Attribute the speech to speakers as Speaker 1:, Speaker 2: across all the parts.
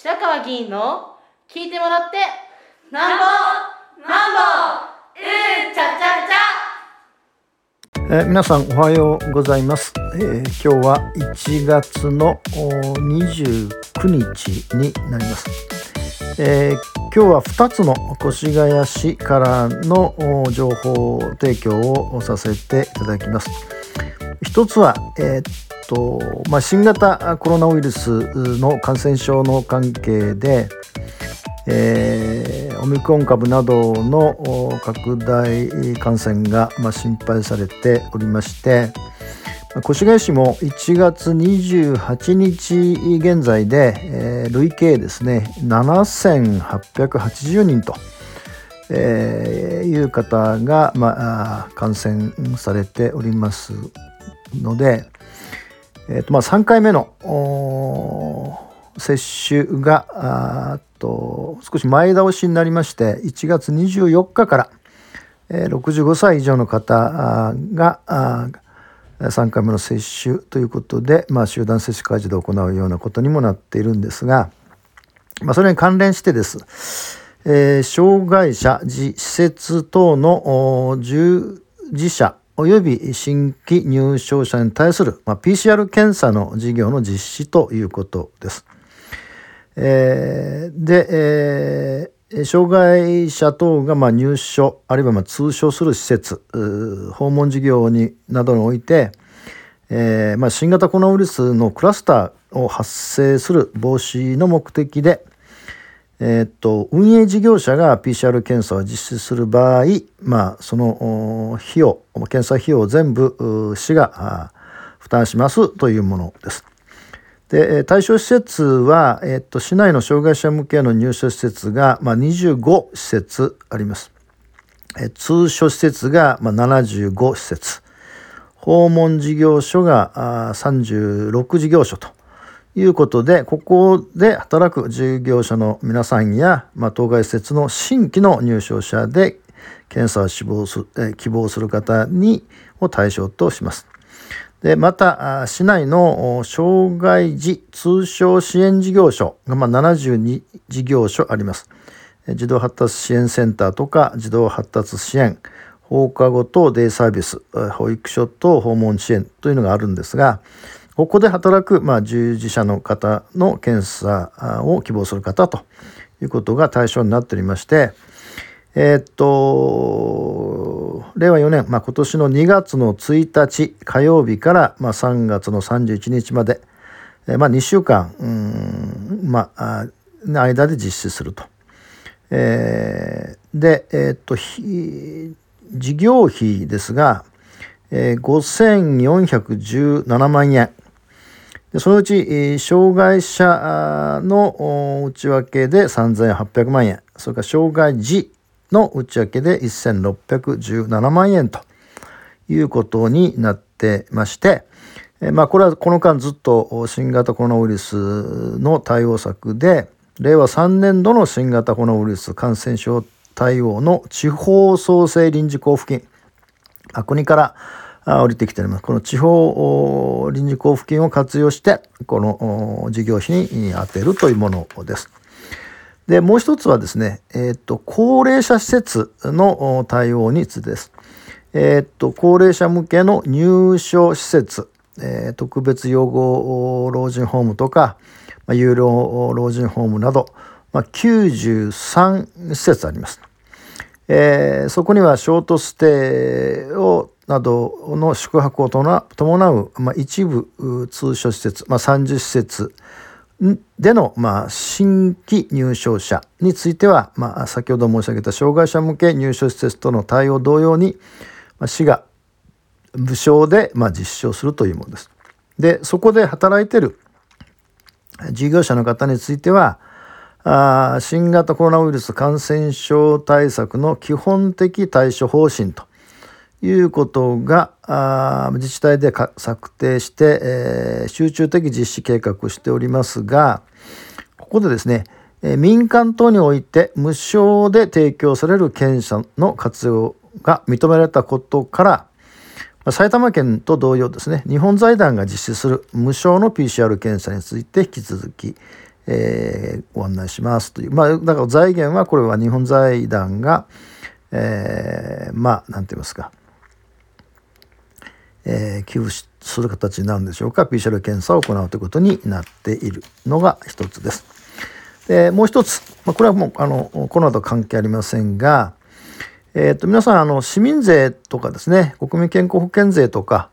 Speaker 1: 白川議員の聞いてもらってなんぼなんぼうんちゃちゃ
Speaker 2: ちゃ、えー、皆さんおはようございます、えー、今日は1月の29日になります、えー、今日は2つの越谷市からの情報提供をさせていただきます。一つは、えーとまあ、新型コロナウイルスの感染症の関係で、えー、オミクロン株などの拡大感染が、まあ、心配されておりまして越谷市も1月28日現在で、えー、累計ですね7880人と、えー、いう方が、まあ、感染されておりますので、えーとまあ、3回目の接種があと少し前倒しになりまして1月24日から、えー、65歳以上の方があ3回目の接種ということで、まあ、集団接種会場で行うようなことにもなっているんですが、まあ、それに関連してです、えー、障害者自施設等の従事者及び新規入賞者に対する、まあ、PCR 検査の事業の実施ということです。えー、で、えー、障害者等がまあ入所あるいはまあ通所する施設訪問事業になどにおいて、えーまあ、新型コロナウイルスのクラスターを発生する防止の目的で、えー、っと運営事業者が PCR 検査を実施する場合、まあ、その費用検査費用を全部市が負担しますというものです。で対象施設は、えっと、市内の障害者向けの入所施設が、まあ、25施設あります。え通所施設が、まあ、75施設訪問事業所があ36事業所ということでここで働く事業者の皆さんや、まあ、当該施設の新規の入所者で検査を希望するえ希望する方にを対象とします。でまた市内の障害児通商支援事業所が、まあ、72事業所あります。児童発達支援センターとか児童発達支援放課後等デイサービス保育所等訪問支援というのがあるんですがここで働く、まあ、従事者の方の検査を希望する方ということが対象になっておりましてえー、っと令和4年、まあ、今年の2月の1日火曜日から、まあ、3月の31日まで、えー、まあ、2週間うん、まあ、の間で実施すると。えー、で、えー、っと事業費ですが、えー、5417万円。でそのうち、障害者の内訳で3800万円。それから障害児の内訳で1617万円ということになってまして、まあこれはこの間ずっと新型コロナウイルスの対応策で令和3年度の新型コロナウイルス感染症対応の地方創生臨時交付金、国から降りてきておりますこの地方臨時交付金を活用してこの事業費に充てるというものです。で、もう一つはですね、えっ、と、高齢者施設の対応についてです。えっ、と、高齢者向けの入所施設、えー、特別養護老人ホームとか、まあ、有料老人ホームなど、まあ、93施設あります。えー、そこにはショートステイをなどの宿泊を伴う、まあ、一部通所施設、まあ、30施設での、まあ、新規入賞者については、まあ、先ほど申し上げた障害者向け入所施設との対応同様に、まあ、市が無償で、まあ、実施をするというものです。でそこで働いてる事業者の方についてはあ新型コロナウイルス感染症対策の基本的対処方針ということがあ自治体で策定して、えー、集中的実施計画をしておりますがここでですね、えー、民間等において無償で提供される検査の活用が認められたことから埼玉県と同様ですね日本財団が実施する無償の PCR 検査について引き続きえー、ご案内しますという。まあ、だから財源はこれは日本財団が、えー、まあ、なんて言いますか、えー、寄付する形になるんでしょうか PCR 検査を行うということになっているのが一つです。でもう一つ、まあ、これはもうあのコロナと関係ありませんが、えー、と皆さんあの市民税とかですね国民健康保険税とか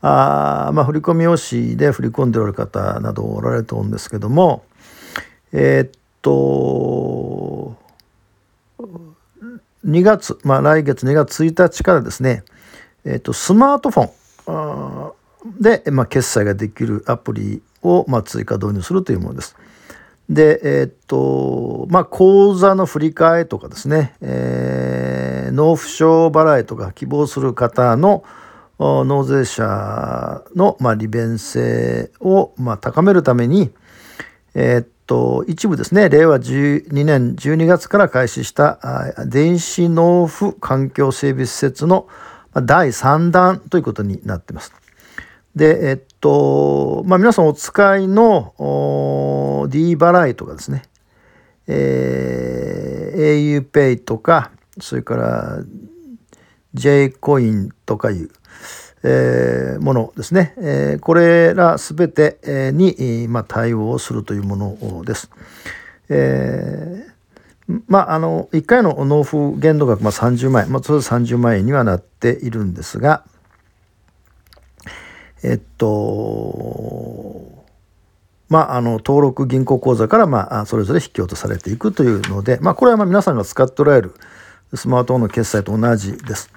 Speaker 2: あ、まあ、振込用紙で振り込んでおる方などおられると思うんですけどもえっ、と2月、まあ、来月2月1日からですね、えっ、とスマートフォンで、まあ、決済ができるアプリを、まあ、追加導入するというものです。で、えー、っと、まあ、口座の振り替えとかですね、えー、納付書払いとか希望する方の納税者の、まあ、利便性を、まあ、高めるために、えー、っと、一部ですね、令和12年12月から開始した電子納付環境整備施設の第3弾ということになってます。で、えっと、まあ、皆さんお使いの D 払いとかですね、えー、auPay とか、それから J コインとかいう、えー、ものですね、えー、これらすべてに、まあ、対応するというものです。えー、まあ、あの、1回の納付限度額、まあ、30万円、まあ、それ30万円にはなっているんですが、えっと、まあ、あの、登録銀行口座から、まあ、それぞれ引き落とされていくというので、まあ、これはまあ皆さんが使っておられるスマートフォンの決済と同じです。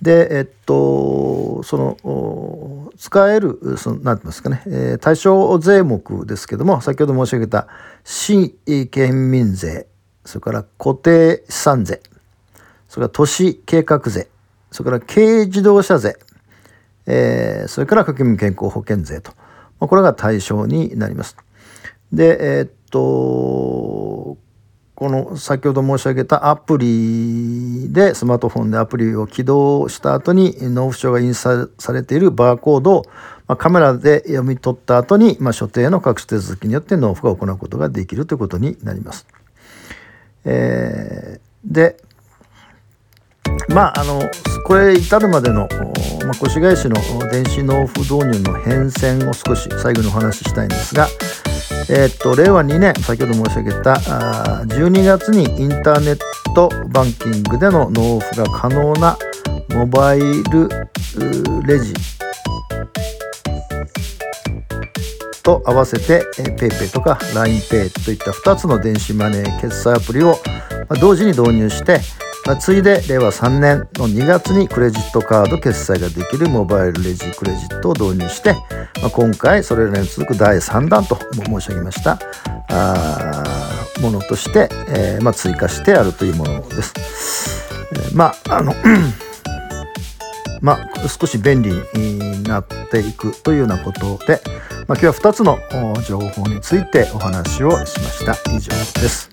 Speaker 2: で、えっと、その、使える、その、なんて言いますかね、えー、対象税目ですけども、先ほど申し上げた、市県民税、それから固定資産税、それから都市計画税、それから軽自動車税、えー、それから国民健康保険税と、まあ、これが対象になります。で、え、っと、この先ほど申し上げたアプリでスマートフォンでアプリを起動した後に納付書が印刷されているバーコードを、ま、カメラで読み取った後に、ま、所定の各種手続きによって納付が行うことができるということになります。えー、でまああのこれ至るまでの、まあ、越谷市の電子納付導入の変遷を少し最後にお話ししたいんですが、えー、っと令和2年先ほど申し上げた12月にインターネットバンキングでの納付が可能なモバイルレジ。と合わせて PayPay とか LINEPay といった2つの電子マネー決済アプリを同時に導入してまあ、次いで令和3年の2月にクレジットカード決済ができるモバイルレジクレジットを導入して、まあ、今回それらに続く第3弾と申し上げましたあものとして、えー、まあ、追加してあるというものです。えー、まああのまあ、少し便利になっていくというようなことで、まあ、今日は2つの情報についてお話をしました。以上です。